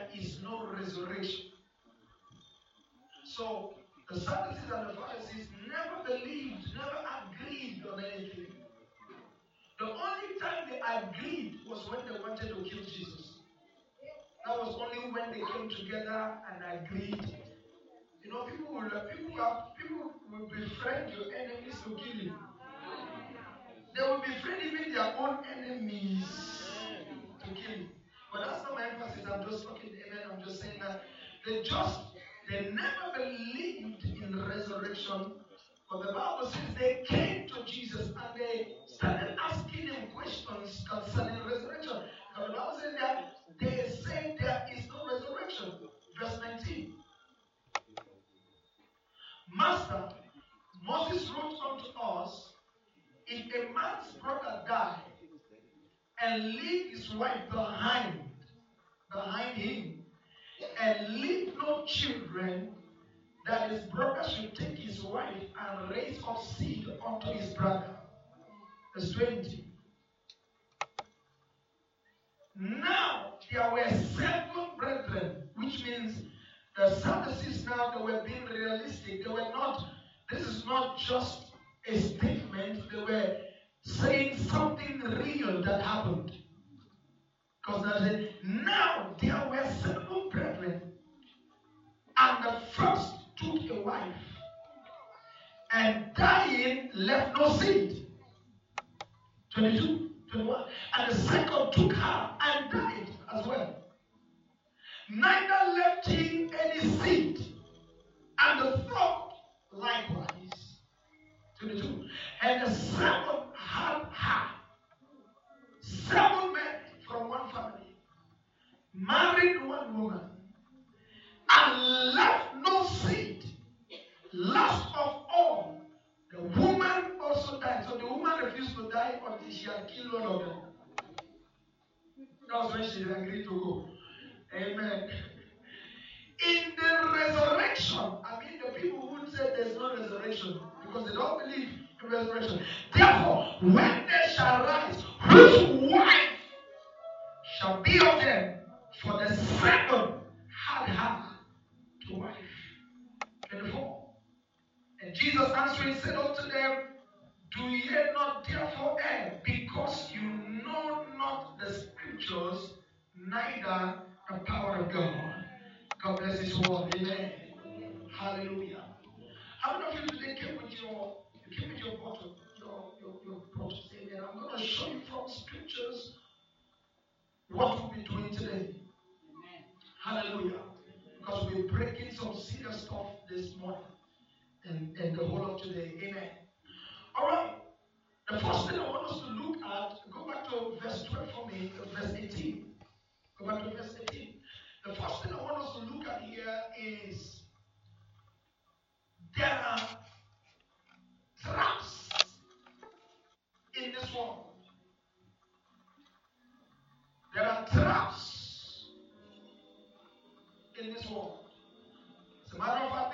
there is no resurrection. So the Sadducees and the Pharisees never believed, never agreed on anything. The only time they agreed was when they wanted to kill Jesus. That was only when they came together and agreed. You know, people will uh, people have, people will befriend your enemies to kill you. They will befriend even their own enemies to kill you. But that's not my emphasis. I'm just talking amen. I'm just saying that they just they never believed in resurrection. But the Bible says they came to Jesus and they started asking him questions concerning resurrection. And the Bible says that they say there is no resurrection. Verse 19. Master, Moses wrote unto us, if a man's brother die and leave his wife behind, behind him, and leave no children, that his brother should take his wife and raise up seed unto his brother. Verse 20. Now there were seven brethren, which means the Sadducees now they were being realistic. They were not, this is not just a statement, they were saying something real that happened. Because they said, now there were seven brethren, and the first took a wife, and dying left no seed. 22, 21. And the second took her and died as well. Neither left him any seed.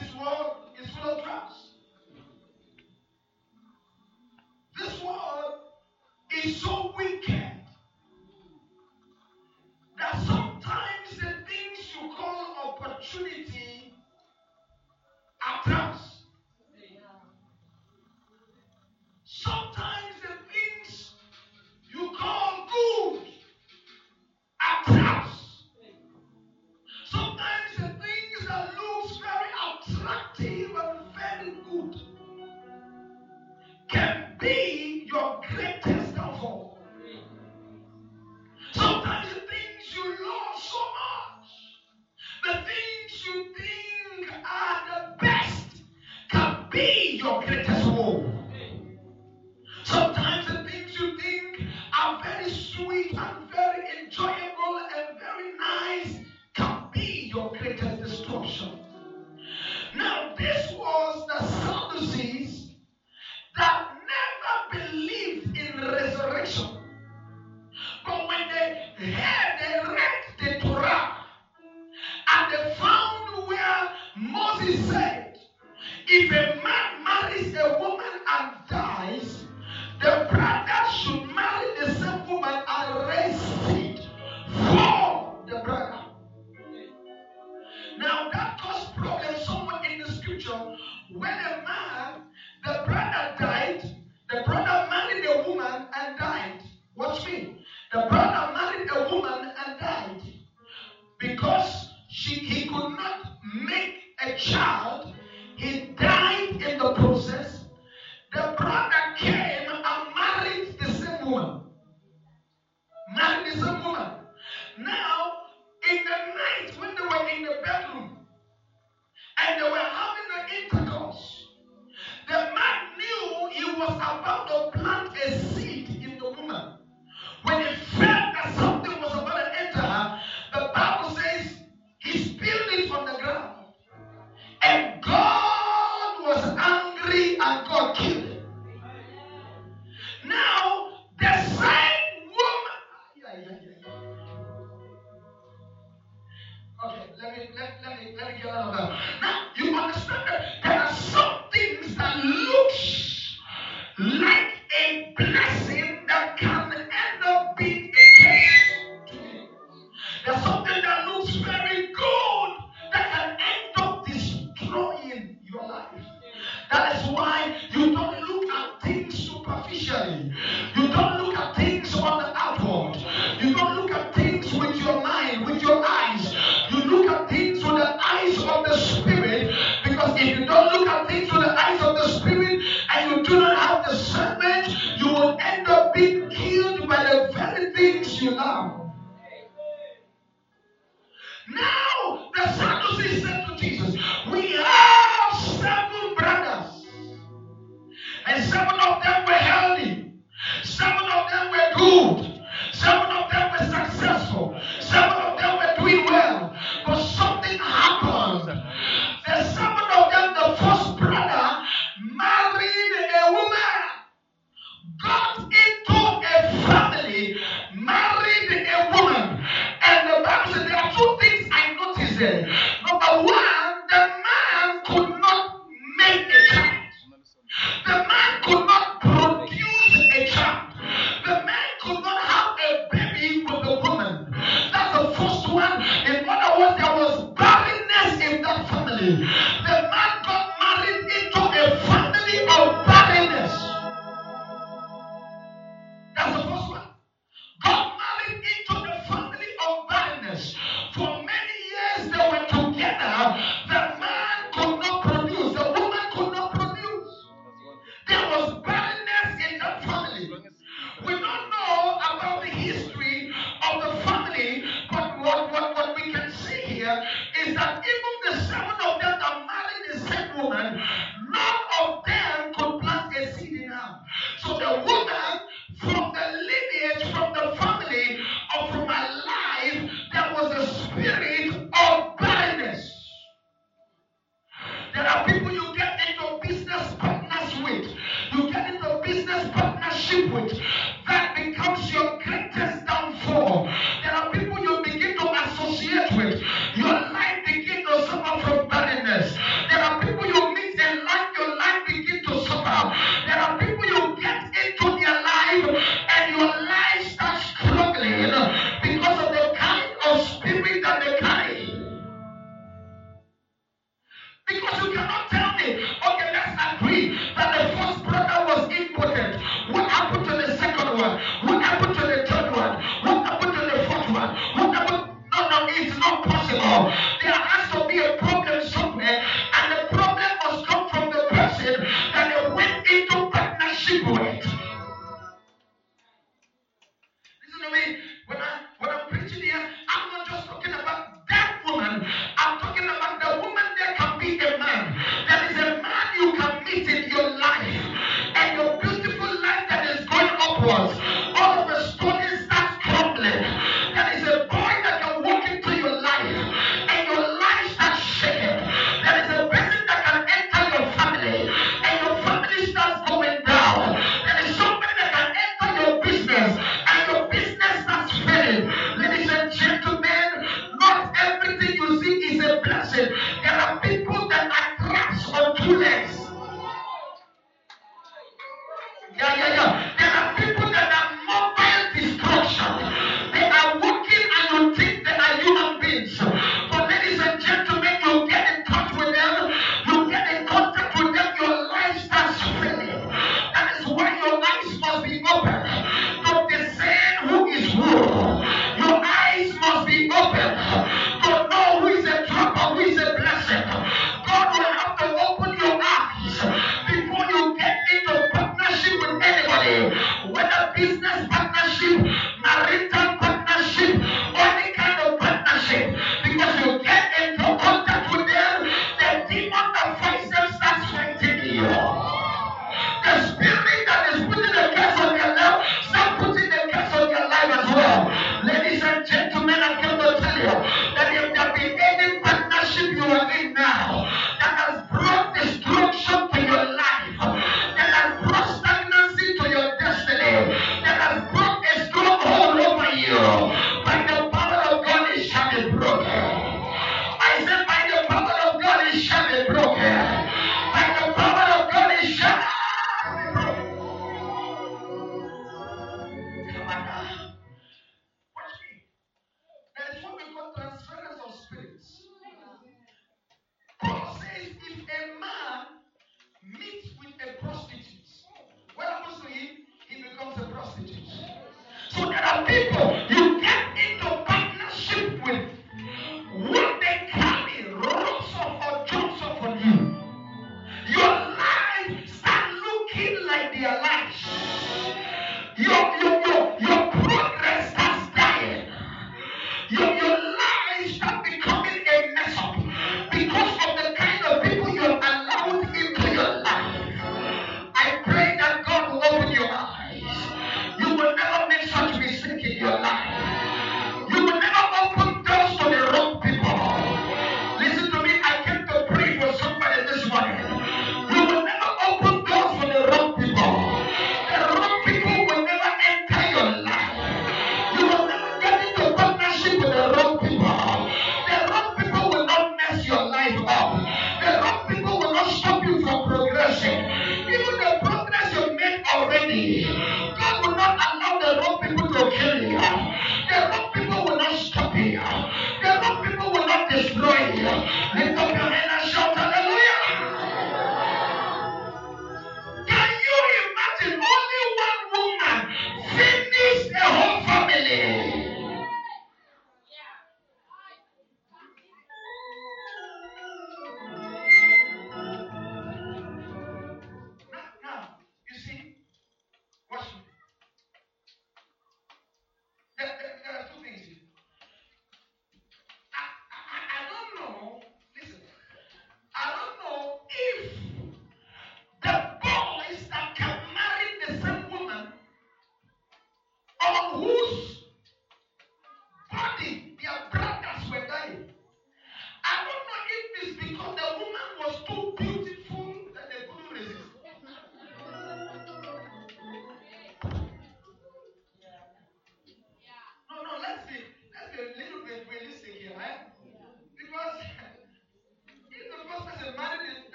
This world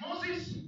Moses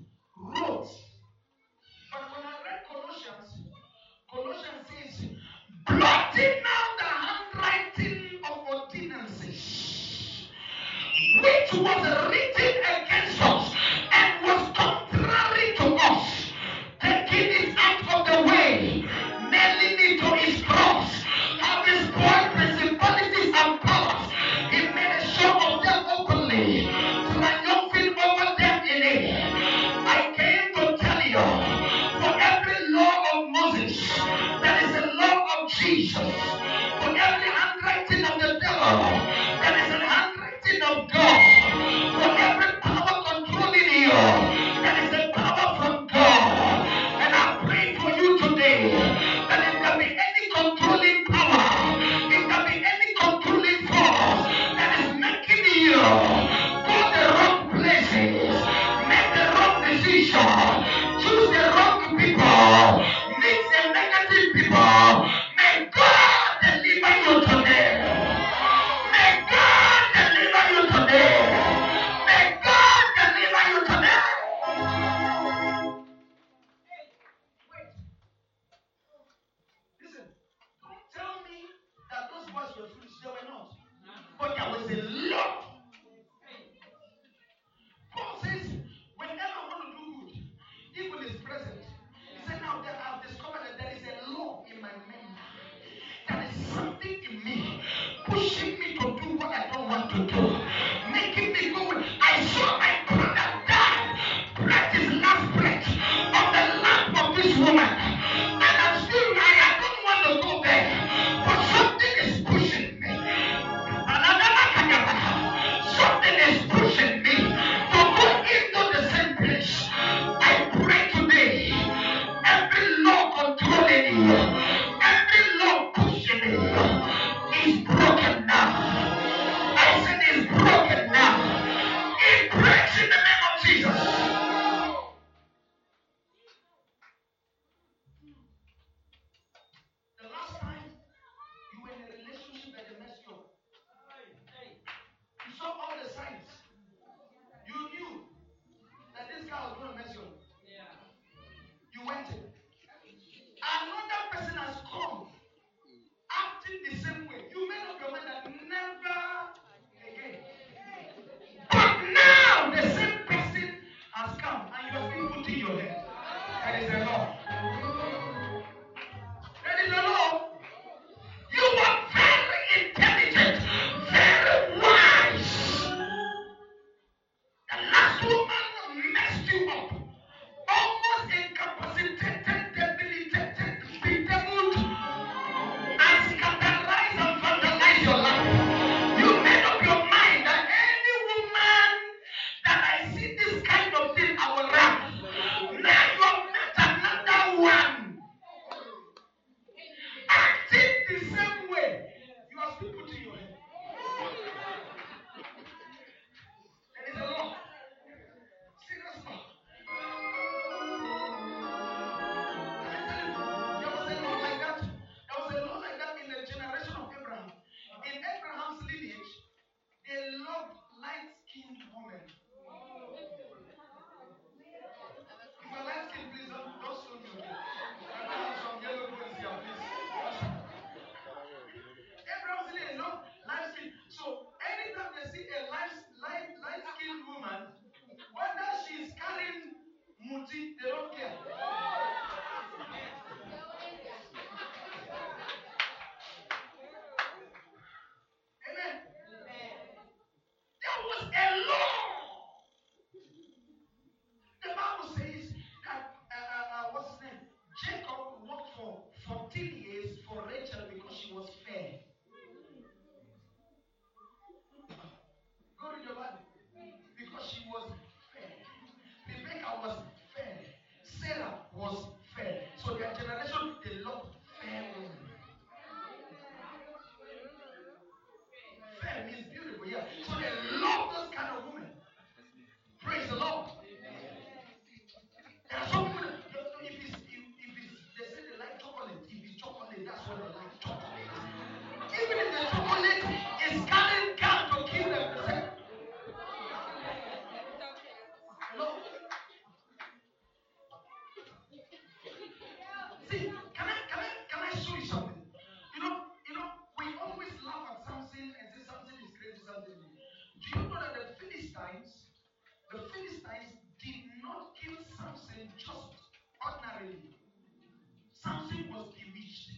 was bewitched.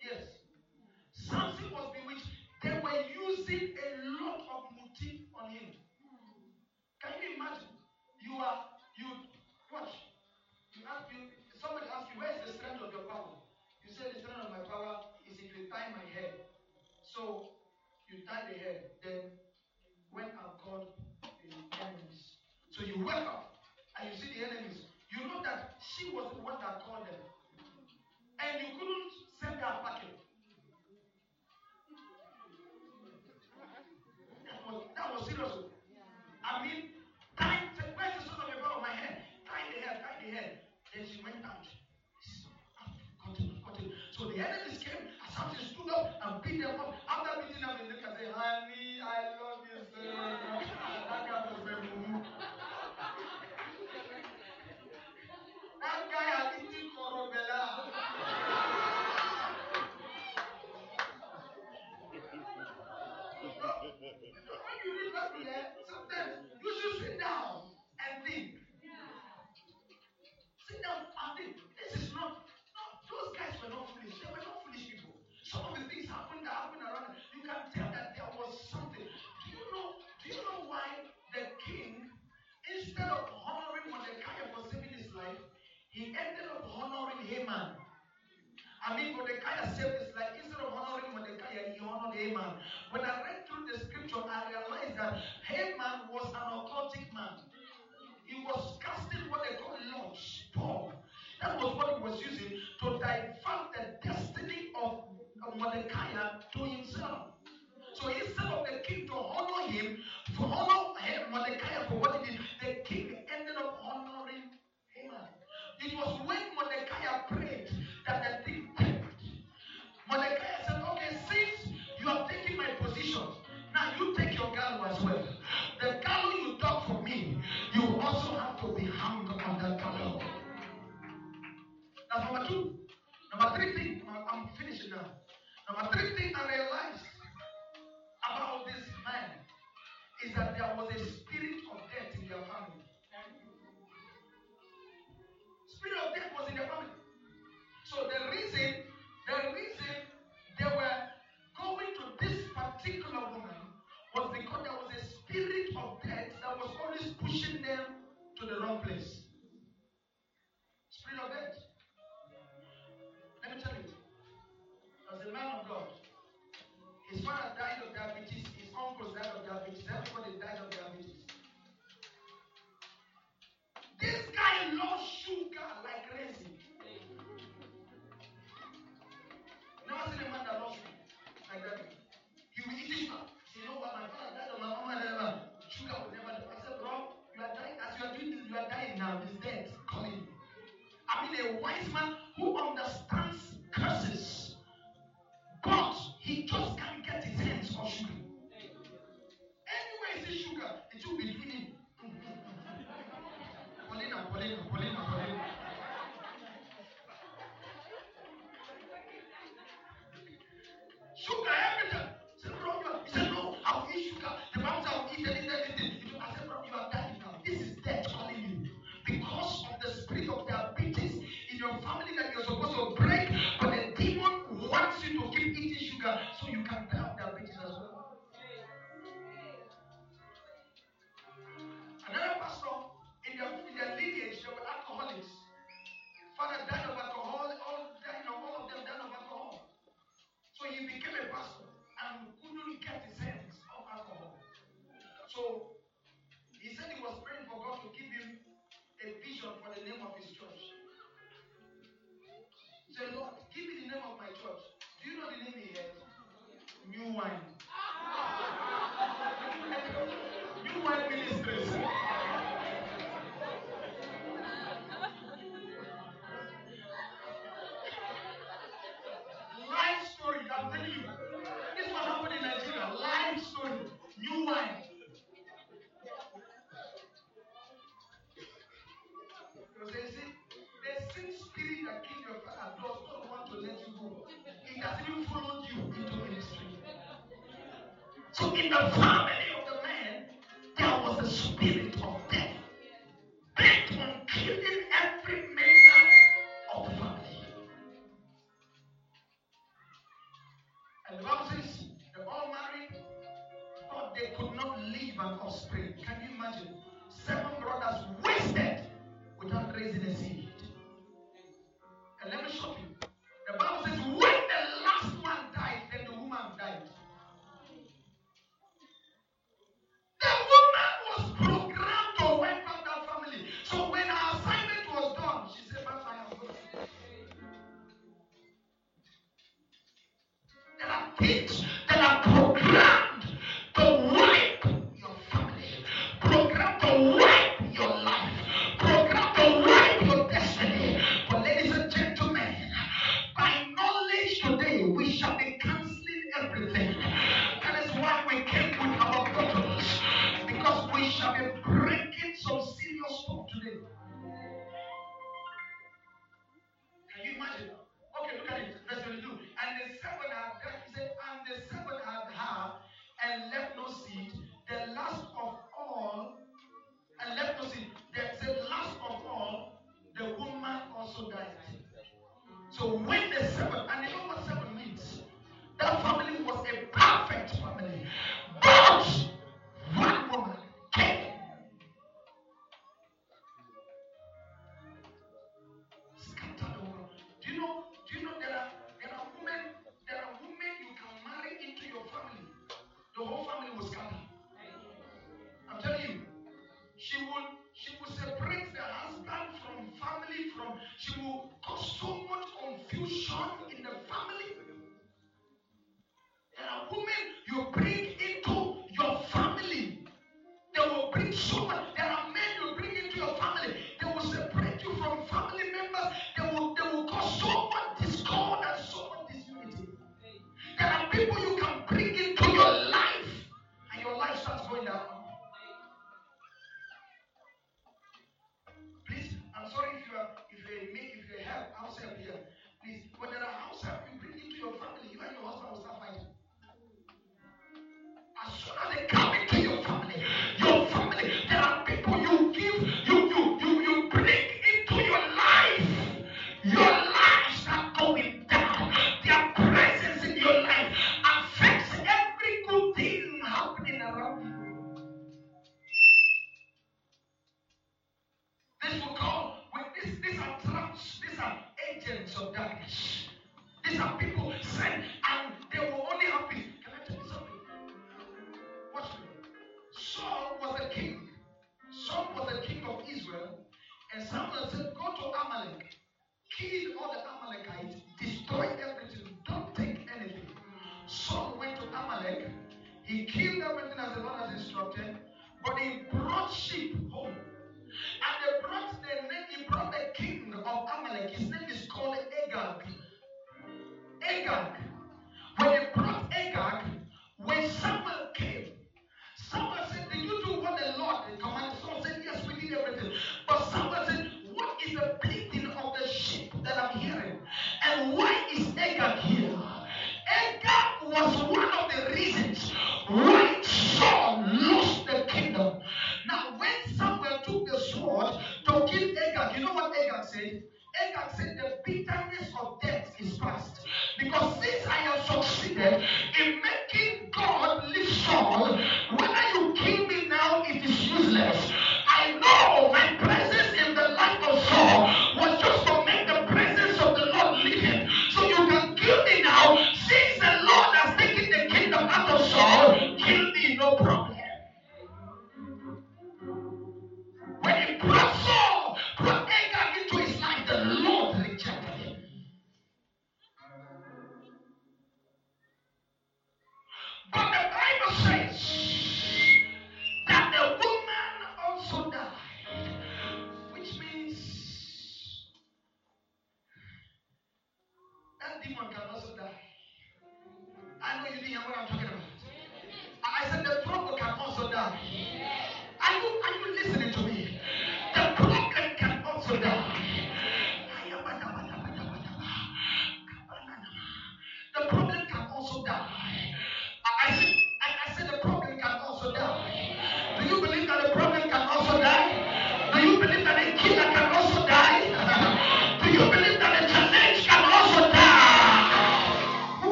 Yes. Samson was bewitched. They were using a lot of motif on him. Can you imagine? You are, you, watch. You ask you, somebody asks you, where is the strength of your power? You say, the strength of my power is if you tie my hair. So, you tie the hair, then when I'm gone, the enemies. So you wake up and you see the enemies She was the one that called them. And you couldn't send her packet. That was, that was serious. I mean, tie, where's the source of the power of my head? Tie the hair, tie the hair. Then she went out. Continue, ah, continue. So the enemies came, something stood up and beat them up. I mean, Mordecai saved his life. Instead of honoring Mordecai, he honored Haman. When I read through the scripture, I realized that Haman was an occultic man. He was casting what they call lunch, pork. That was what he was using to divert the destiny of Mordecai to himself. So instead of sugar, everything. He said, no, no, he said, no, I will eat sugar. The mountain I will eat anything, anything. I said, bro, you are dying now. This is death calling you. Because of the spirit of diabetes in your family that you're supposed to break. no time. Before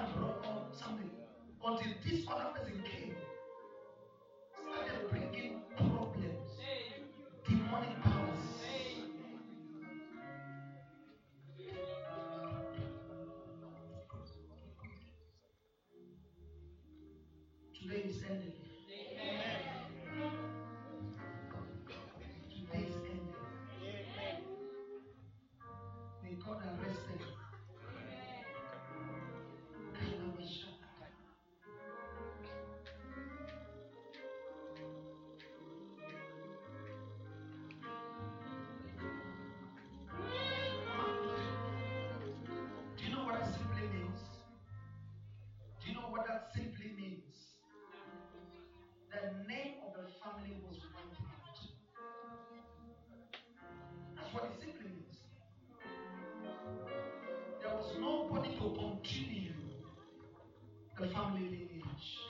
and rob something until this other person came. much.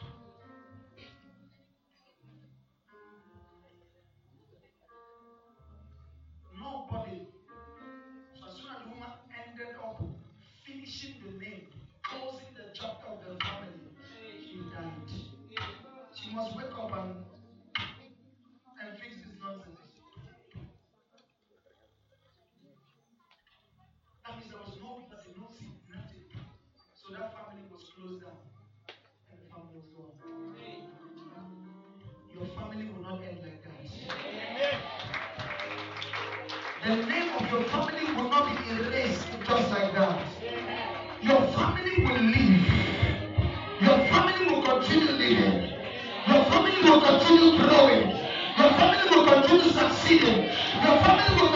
growing. Your family will continue succeeding. Your family will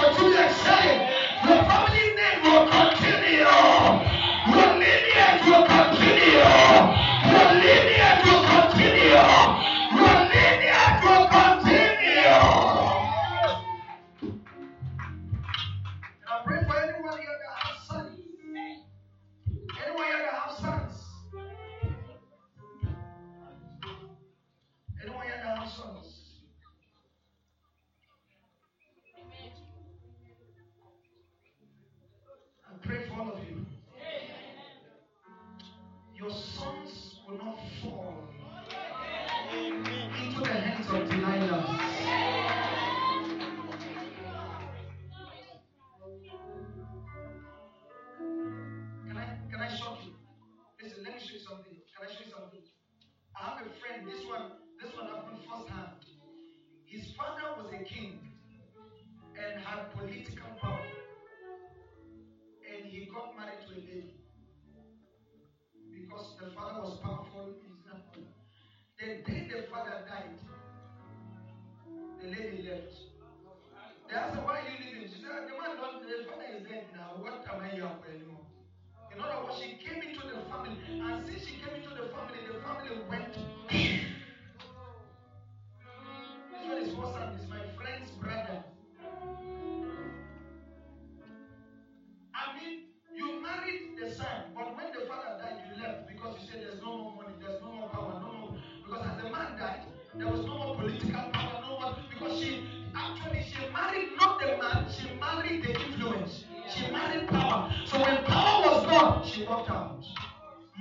cannot count.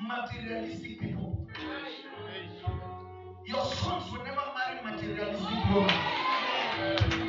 Materialistic people. Your sons will never é marry materialistic women.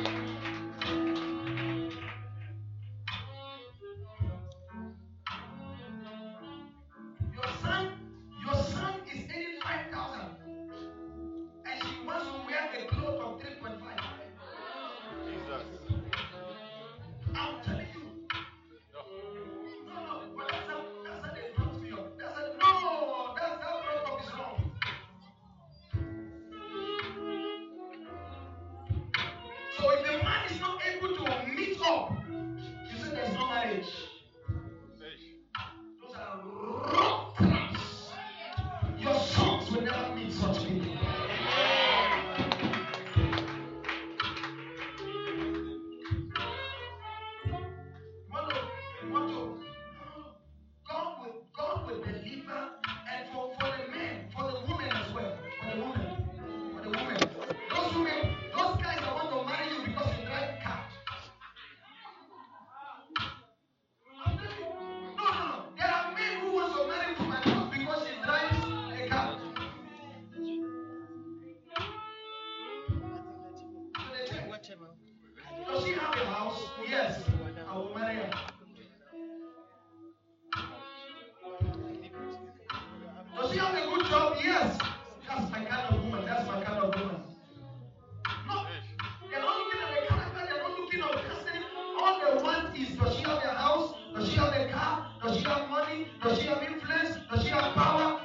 Does she have money? Does she have influence? Does she have power?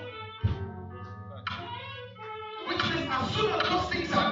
Which means as soon as those things are